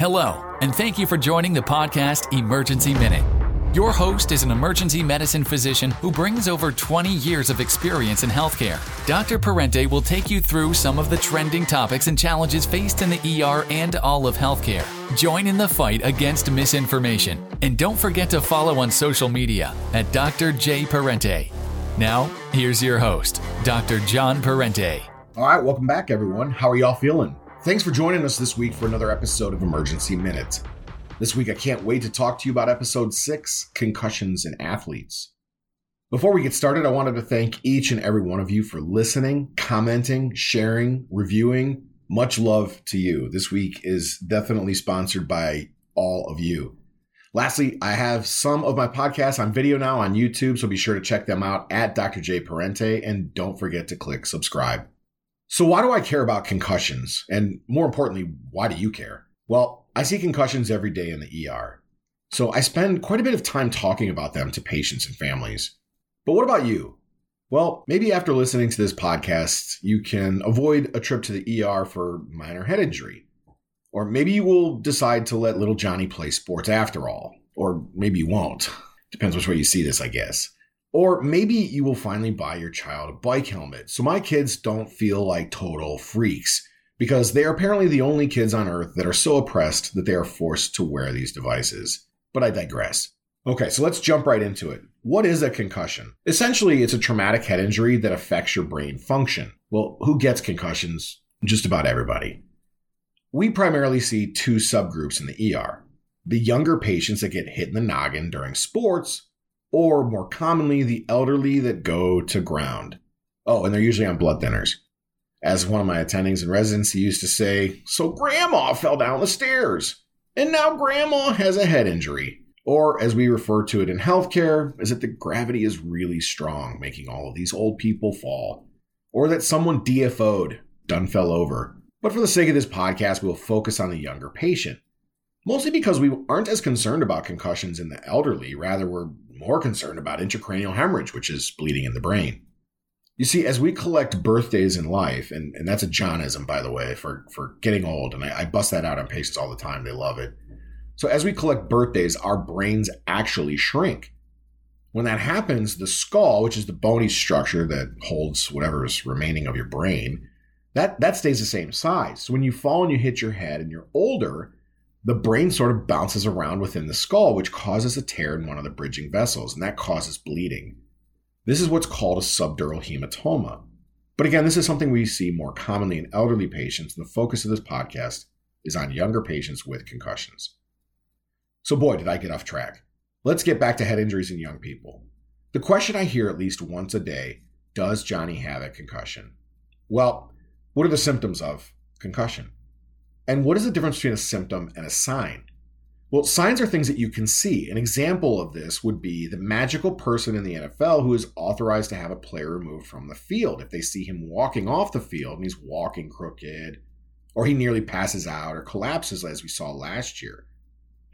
Hello, and thank you for joining the podcast Emergency Minute. Your host is an emergency medicine physician who brings over 20 years of experience in healthcare. Dr. Parente will take you through some of the trending topics and challenges faced in the ER and all of healthcare. Join in the fight against misinformation. And don't forget to follow on social media at Dr. J. Parente. Now, here's your host, Dr. John Parente. All right, welcome back, everyone. How are y'all feeling? Thanks for joining us this week for another episode of Emergency Minute. This week, I can't wait to talk to you about episode six concussions in athletes. Before we get started, I wanted to thank each and every one of you for listening, commenting, sharing, reviewing. Much love to you. This week is definitely sponsored by all of you. Lastly, I have some of my podcasts on video now on YouTube, so be sure to check them out at Dr. J Parente and don't forget to click subscribe. So, why do I care about concussions? And more importantly, why do you care? Well, I see concussions every day in the ER. So I spend quite a bit of time talking about them to patients and families. But what about you? Well, maybe after listening to this podcast, you can avoid a trip to the ER for minor head injury. Or maybe you will decide to let little Johnny play sports after all. Or maybe you won't. Depends which way you see this, I guess. Or maybe you will finally buy your child a bike helmet so my kids don't feel like total freaks because they are apparently the only kids on Earth that are so oppressed that they are forced to wear these devices. But I digress. Okay, so let's jump right into it. What is a concussion? Essentially, it's a traumatic head injury that affects your brain function. Well, who gets concussions? Just about everybody. We primarily see two subgroups in the ER the younger patients that get hit in the noggin during sports, or more commonly, the elderly that go to ground. Oh, and they're usually on blood thinners. As one of my attendings in residency used to say, so grandma fell down the stairs, and now grandma has a head injury. Or, as we refer to it in healthcare, is that the gravity is really strong, making all of these old people fall. Or that someone DFO'd, done fell over. But for the sake of this podcast, we'll focus on the younger patient. Mostly because we aren't as concerned about concussions in the elderly, rather, we're more concerned about intracranial hemorrhage, which is bleeding in the brain. You see, as we collect birthdays in life, and, and that's a Johnism, by the way, for, for getting old, and I, I bust that out on patients all the time. They love it. So as we collect birthdays, our brains actually shrink. When that happens, the skull, which is the bony structure that holds whatever is remaining of your brain, that, that stays the same size. So when you fall and you hit your head and you're older, the brain sort of bounces around within the skull, which causes a tear in one of the bridging vessels, and that causes bleeding. This is what's called a subdural hematoma. But again, this is something we see more commonly in elderly patients, and the focus of this podcast is on younger patients with concussions. So, boy, did I get off track. Let's get back to head injuries in young people. The question I hear at least once a day does Johnny have a concussion? Well, what are the symptoms of concussion? And what is the difference between a symptom and a sign? Well, signs are things that you can see. An example of this would be the magical person in the NFL who is authorized to have a player removed from the field. If they see him walking off the field and he's walking crooked, or he nearly passes out or collapses, as we saw last year.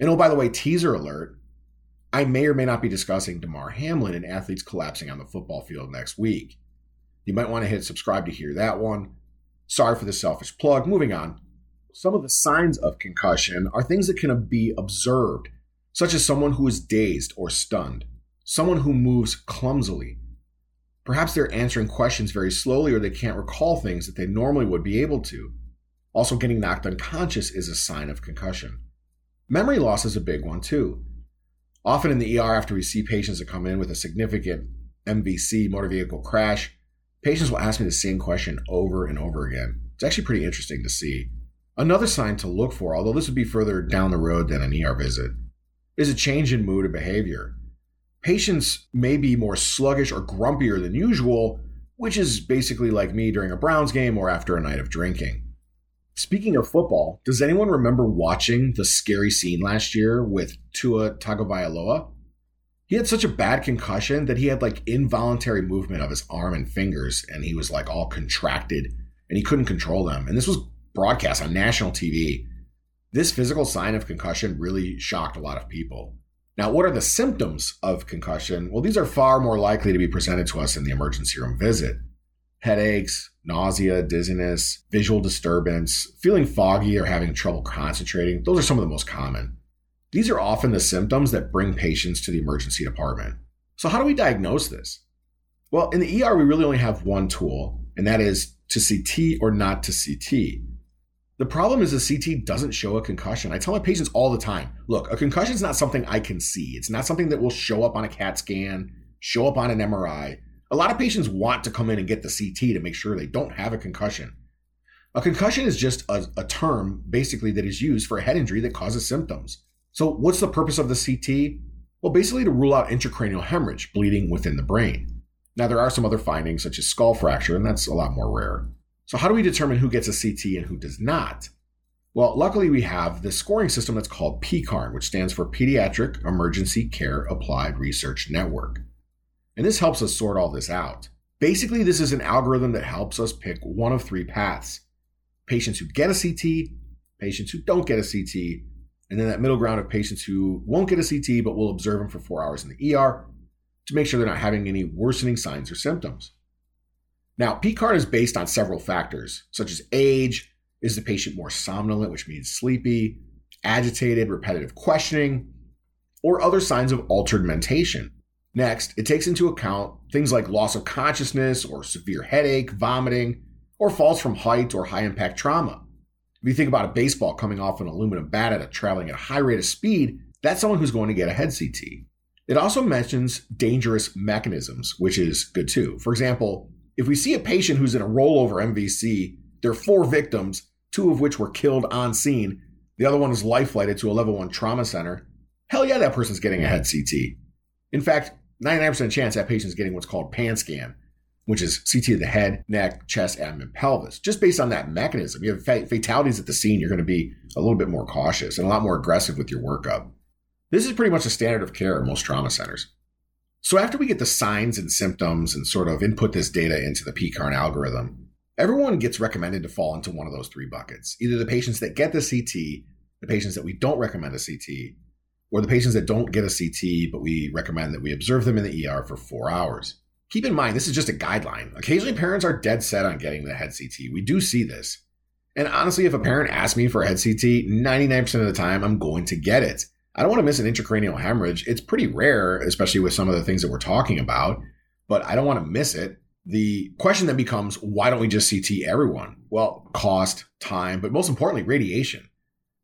And oh, by the way, teaser alert I may or may not be discussing Damar Hamlin and athletes collapsing on the football field next week. You might want to hit subscribe to hear that one. Sorry for the selfish plug. Moving on some of the signs of concussion are things that can be observed, such as someone who is dazed or stunned, someone who moves clumsily. Perhaps they're answering questions very slowly or they can't recall things that they normally would be able to. Also, getting knocked unconscious is a sign of concussion. Memory loss is a big one, too. Often in the ER, after we see patients that come in with a significant MVC, motor vehicle crash, patients will ask me the same question over and over again. It's actually pretty interesting to see. Another sign to look for, although this would be further down the road than an ER visit, is a change in mood or behavior. Patients may be more sluggish or grumpier than usual, which is basically like me during a Browns game or after a night of drinking. Speaking of football, does anyone remember watching the scary scene last year with Tua Tagovailoa? He had such a bad concussion that he had like involuntary movement of his arm and fingers, and he was like all contracted and he couldn't control them. And this was broadcast on national TV. This physical sign of concussion really shocked a lot of people. Now, what are the symptoms of concussion? Well, these are far more likely to be presented to us in the emergency room visit. headaches, nausea, dizziness, visual disturbance, feeling foggy or having trouble concentrating. Those are some of the most common. These are often the symptoms that bring patients to the emergency department. So, how do we diagnose this? Well, in the ER, we really only have one tool, and that is to CT or not to CT. The problem is the CT doesn't show a concussion. I tell my patients all the time look, a concussion is not something I can see. It's not something that will show up on a CAT scan, show up on an MRI. A lot of patients want to come in and get the CT to make sure they don't have a concussion. A concussion is just a, a term basically that is used for a head injury that causes symptoms. So, what's the purpose of the CT? Well, basically to rule out intracranial hemorrhage, bleeding within the brain. Now, there are some other findings, such as skull fracture, and that's a lot more rare. So, how do we determine who gets a CT and who does not? Well, luckily, we have this scoring system that's called PECARN, which stands for Pediatric Emergency Care Applied Research Network. And this helps us sort all this out. Basically, this is an algorithm that helps us pick one of three paths patients who get a CT, patients who don't get a CT, and then that middle ground of patients who won't get a CT but will observe them for four hours in the ER to make sure they're not having any worsening signs or symptoms. Now, PECARN is based on several factors, such as age, is the patient more somnolent, which means sleepy, agitated, repetitive questioning, or other signs of altered mentation. Next, it takes into account things like loss of consciousness or severe headache, vomiting, or falls from height or high impact trauma. If you think about a baseball coming off an aluminum bat at a traveling at a high rate of speed, that's someone who's going to get a head CT. It also mentions dangerous mechanisms, which is good too. For example, if we see a patient who's in a rollover MVC, there are four victims, two of which were killed on scene. The other one is life flighted to a level one trauma center. Hell yeah, that person's getting a head CT. In fact, 99% chance that patient's getting what's called pan scan, which is CT of the head, neck, chest, abdomen, pelvis. Just based on that mechanism, you have fatalities at the scene, you're going to be a little bit more cautious and a lot more aggressive with your workup. This is pretty much a standard of care in most trauma centers. So after we get the signs and symptoms and sort of input this data into the PECARN algorithm, everyone gets recommended to fall into one of those three buckets. Either the patients that get the CT, the patients that we don't recommend a CT, or the patients that don't get a CT, but we recommend that we observe them in the ER for four hours. Keep in mind, this is just a guideline. Occasionally, parents are dead set on getting the head CT. We do see this. And honestly, if a parent asks me for a head CT, 99% of the time, I'm going to get it. I don't want to miss an intracranial hemorrhage. It's pretty rare, especially with some of the things that we're talking about, but I don't want to miss it. The question then becomes why don't we just CT everyone? Well, cost, time, but most importantly, radiation.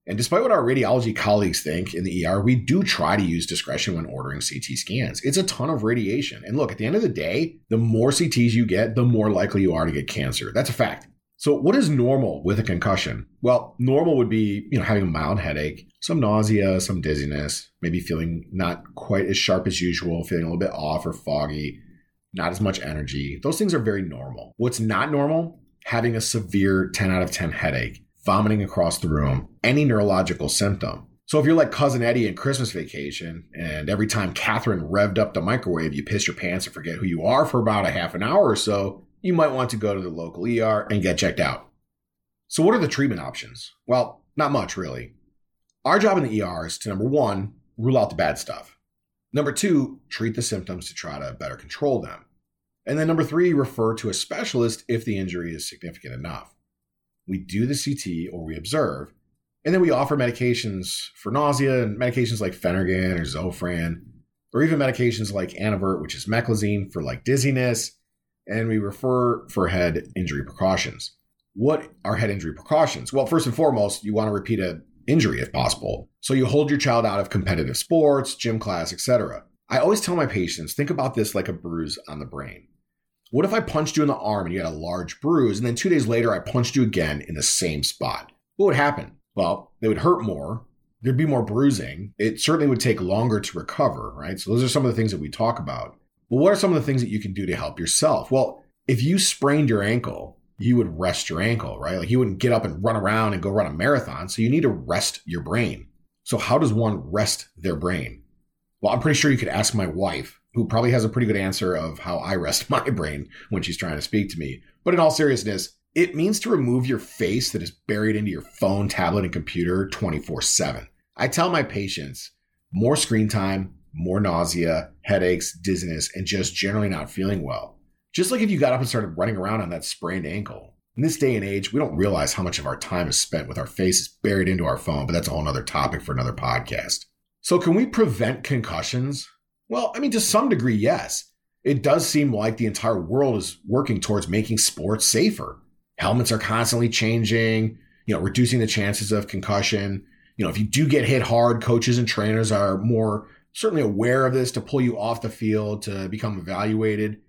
And despite what our radiology colleagues think in the ER, we do try to use discretion when ordering CT scans. It's a ton of radiation. And look, at the end of the day, the more CTs you get, the more likely you are to get cancer. That's a fact. So, what is normal with a concussion? Well, normal would be, you know, having a mild headache, some nausea, some dizziness, maybe feeling not quite as sharp as usual, feeling a little bit off or foggy, not as much energy. Those things are very normal. What's not normal? Having a severe 10 out of 10 headache, vomiting across the room, any neurological symptom. So if you're like cousin Eddie in Christmas vacation, and every time Catherine revved up the microwave, you piss your pants and forget who you are for about a half an hour or so, you might want to go to the local ER and get checked out. So, what are the treatment options? Well, not much really. Our job in the ER is to number one, rule out the bad stuff. Number two, treat the symptoms to try to better control them. And then number three, refer to a specialist if the injury is significant enough. We do the CT or we observe, and then we offer medications for nausea and medications like Phenergan or Zofran, or even medications like Antivert, which is meclizine for like dizziness, and we refer for head injury precautions. What are head injury precautions? Well, first and foremost, you want to repeat an injury if possible. So you hold your child out of competitive sports, gym class, etc. I always tell my patients, think about this like a bruise on the brain. What if I punched you in the arm and you had a large bruise, and then two days later I punched you again in the same spot? What would happen? Well, it would hurt more. There'd be more bruising. It certainly would take longer to recover, right? So those are some of the things that we talk about. Well, what are some of the things that you can do to help yourself? Well, if you sprained your ankle, you would rest your ankle, right? Like you wouldn't get up and run around and go run a marathon. So you need to rest your brain. So, how does one rest their brain? Well, I'm pretty sure you could ask my wife, who probably has a pretty good answer of how I rest my brain when she's trying to speak to me. But in all seriousness, it means to remove your face that is buried into your phone, tablet, and computer 24 7. I tell my patients more screen time, more nausea, headaches, dizziness, and just generally not feeling well. Just like if you got up and started running around on that sprained ankle. In this day and age, we don't realize how much of our time is spent with our faces buried into our phone, but that's a whole other topic for another podcast. So, can we prevent concussions? Well, I mean, to some degree, yes. It does seem like the entire world is working towards making sports safer. Helmets are constantly changing, you know, reducing the chances of concussion. You know, if you do get hit hard, coaches and trainers are more certainly aware of this to pull you off the field to become evaluated.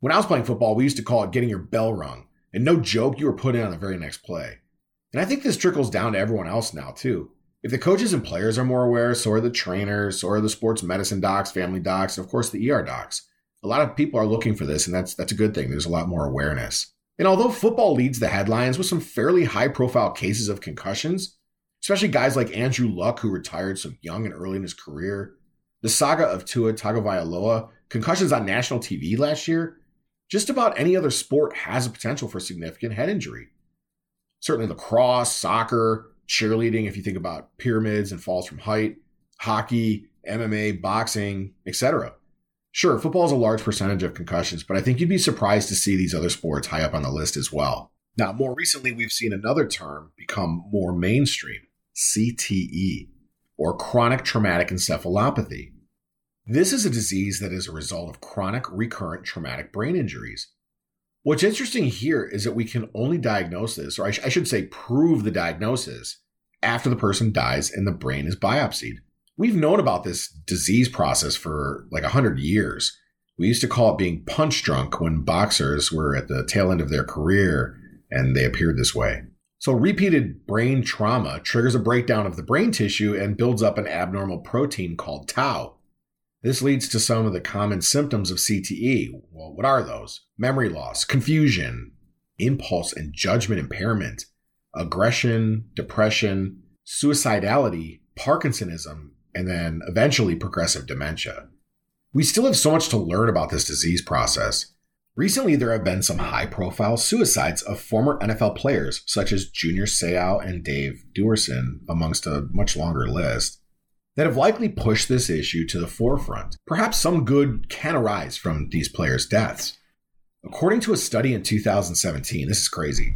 When I was playing football, we used to call it getting your bell rung. And no joke, you were put in on the very next play. And I think this trickles down to everyone else now, too. If the coaches and players are more aware, so are the trainers, so are the sports medicine docs, family docs, and of course the ER docs. A lot of people are looking for this, and that's that's a good thing. There's a lot more awareness. And although football leads the headlines with some fairly high profile cases of concussions, especially guys like Andrew Luck, who retired so young and early in his career, the saga of Tua Tagovailoa, concussions on national TV last year, just about any other sport has a potential for significant head injury. Certainly lacrosse, soccer, cheerleading, if you think about pyramids and falls from height, hockey, MMA, boxing, etc. Sure, football is a large percentage of concussions, but I think you'd be surprised to see these other sports high up on the list as well. Now, more recently, we've seen another term become more mainstream CTE, or chronic traumatic encephalopathy. This is a disease that is a result of chronic recurrent traumatic brain injuries. What's interesting here is that we can only diagnose this, or I, sh- I should say, prove the diagnosis after the person dies and the brain is biopsied. We've known about this disease process for like 100 years. We used to call it being punch drunk when boxers were at the tail end of their career and they appeared this way. So, repeated brain trauma triggers a breakdown of the brain tissue and builds up an abnormal protein called tau. This leads to some of the common symptoms of CTE. Well, what are those? Memory loss, confusion, impulse and judgment impairment, aggression, depression, suicidality, Parkinsonism, and then eventually progressive dementia. We still have so much to learn about this disease process. Recently, there have been some high profile suicides of former NFL players, such as Junior Seau and Dave Duerson, amongst a much longer list that have likely pushed this issue to the forefront. Perhaps some good can arise from these players' deaths. According to a study in 2017, this is crazy.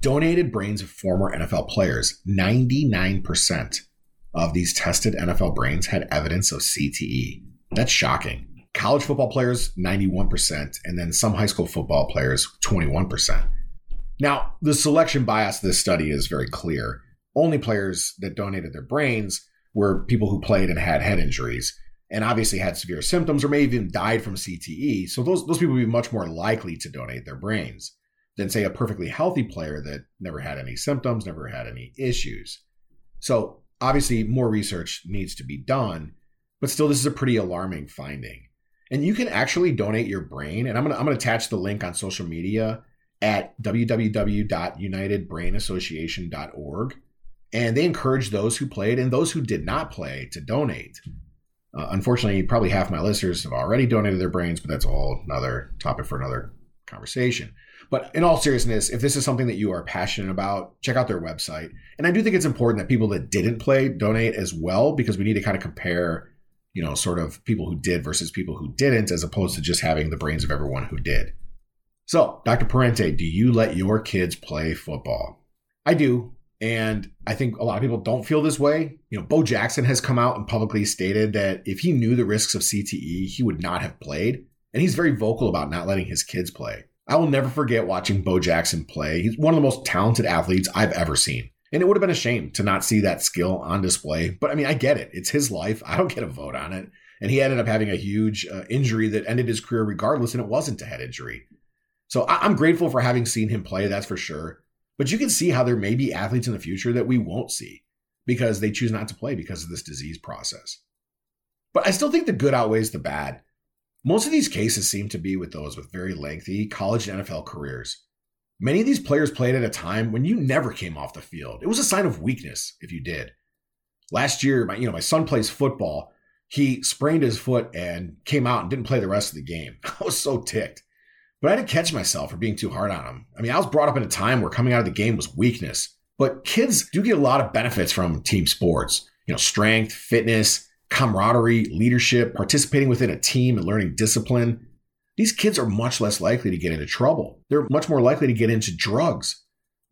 Donated brains of former NFL players, 99% of these tested NFL brains had evidence of CTE. That's shocking. College football players, 91%, and then some high school football players, 21%. Now, the selection bias of this study is very clear. Only players that donated their brains were people who played and had head injuries and obviously had severe symptoms or may even died from CTE. So those, those people would be much more likely to donate their brains than, say, a perfectly healthy player that never had any symptoms, never had any issues. So obviously, more research needs to be done, but still, this is a pretty alarming finding. And you can actually donate your brain, and I'm gonna I'm gonna attach the link on social media at www.unitedbrainassociation.org and they encouraged those who played and those who did not play to donate. Uh, unfortunately, probably half my listeners have already donated their brains, but that's a whole another topic for another conversation. But in all seriousness, if this is something that you are passionate about, check out their website. And I do think it's important that people that didn't play donate as well, because we need to kind of compare, you know, sort of people who did versus people who didn't, as opposed to just having the brains of everyone who did. So, Dr. Parente, do you let your kids play football? I do. And I think a lot of people don't feel this way. You know, Bo Jackson has come out and publicly stated that if he knew the risks of CTE, he would not have played. And he's very vocal about not letting his kids play. I will never forget watching Bo Jackson play. He's one of the most talented athletes I've ever seen. And it would have been a shame to not see that skill on display. But I mean, I get it. It's his life. I don't get a vote on it. And he ended up having a huge uh, injury that ended his career regardless, and it wasn't a head injury. So I- I'm grateful for having seen him play, that's for sure. But you can see how there may be athletes in the future that we won't see because they choose not to play because of this disease process. But I still think the good outweighs the bad. Most of these cases seem to be with those with very lengthy college and NFL careers. Many of these players played at a time when you never came off the field. It was a sign of weakness if you did. Last year, my you know my son plays football. He sprained his foot and came out and didn't play the rest of the game. I was so ticked. But I had to catch myself for being too hard on him. I mean, I was brought up in a time where coming out of the game was weakness. But kids do get a lot of benefits from team sports. You know, strength, fitness, camaraderie, leadership, participating within a team and learning discipline. these kids are much less likely to get into trouble. They're much more likely to get into drugs.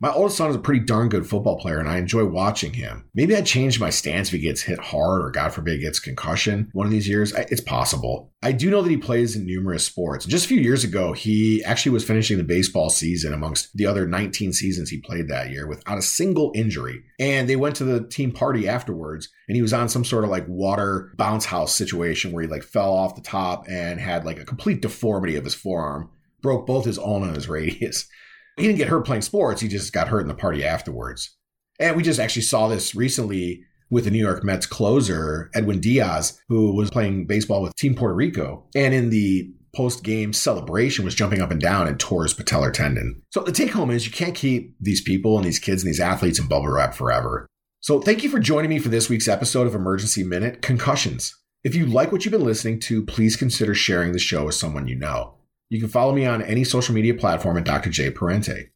My oldest son is a pretty darn good football player, and I enjoy watching him. Maybe I'd change my stance if he gets hit hard or, God forbid, gets concussion one of these years. It's possible. I do know that he plays in numerous sports. Just a few years ago, he actually was finishing the baseball season amongst the other 19 seasons he played that year without a single injury. And they went to the team party afterwards, and he was on some sort of like water bounce house situation where he like fell off the top and had like a complete deformity of his forearm, broke both his ulna and his radius. He didn't get hurt playing sports. He just got hurt in the party afterwards. And we just actually saw this recently with the New York Mets closer, Edwin Diaz, who was playing baseball with Team Puerto Rico. And in the post game celebration was jumping up and down and tore his patellar tendon. So the take home is you can't keep these people and these kids and these athletes in bubble wrap forever. So thank you for joining me for this week's episode of Emergency Minute Concussions. If you like what you've been listening to, please consider sharing the show with someone you know. You can follow me on any social media platform at Dr. J Parente.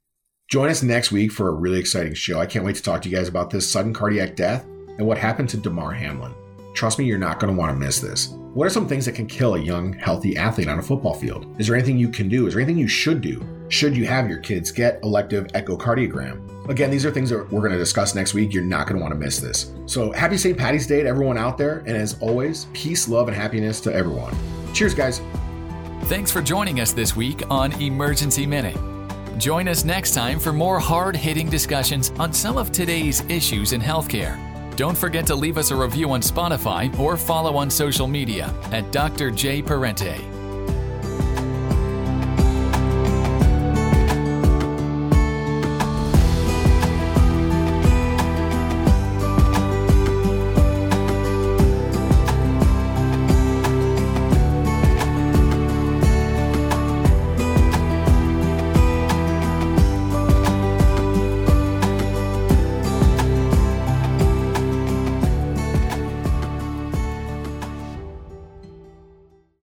Join us next week for a really exciting show. I can't wait to talk to you guys about this sudden cardiac death and what happened to Damar Hamlin. Trust me, you're not going to want to miss this. What are some things that can kill a young, healthy athlete on a football field? Is there anything you can do? Is there anything you should do? Should you have your kids get elective echocardiogram? Again, these are things that we're going to discuss next week. You're not going to want to miss this. So, happy St. Patty's Day to everyone out there. And as always, peace, love, and happiness to everyone. Cheers, guys. Thanks for joining us this week on Emergency Minute. Join us next time for more hard hitting discussions on some of today's issues in healthcare. Don't forget to leave us a review on Spotify or follow on social media at Dr. J Parente.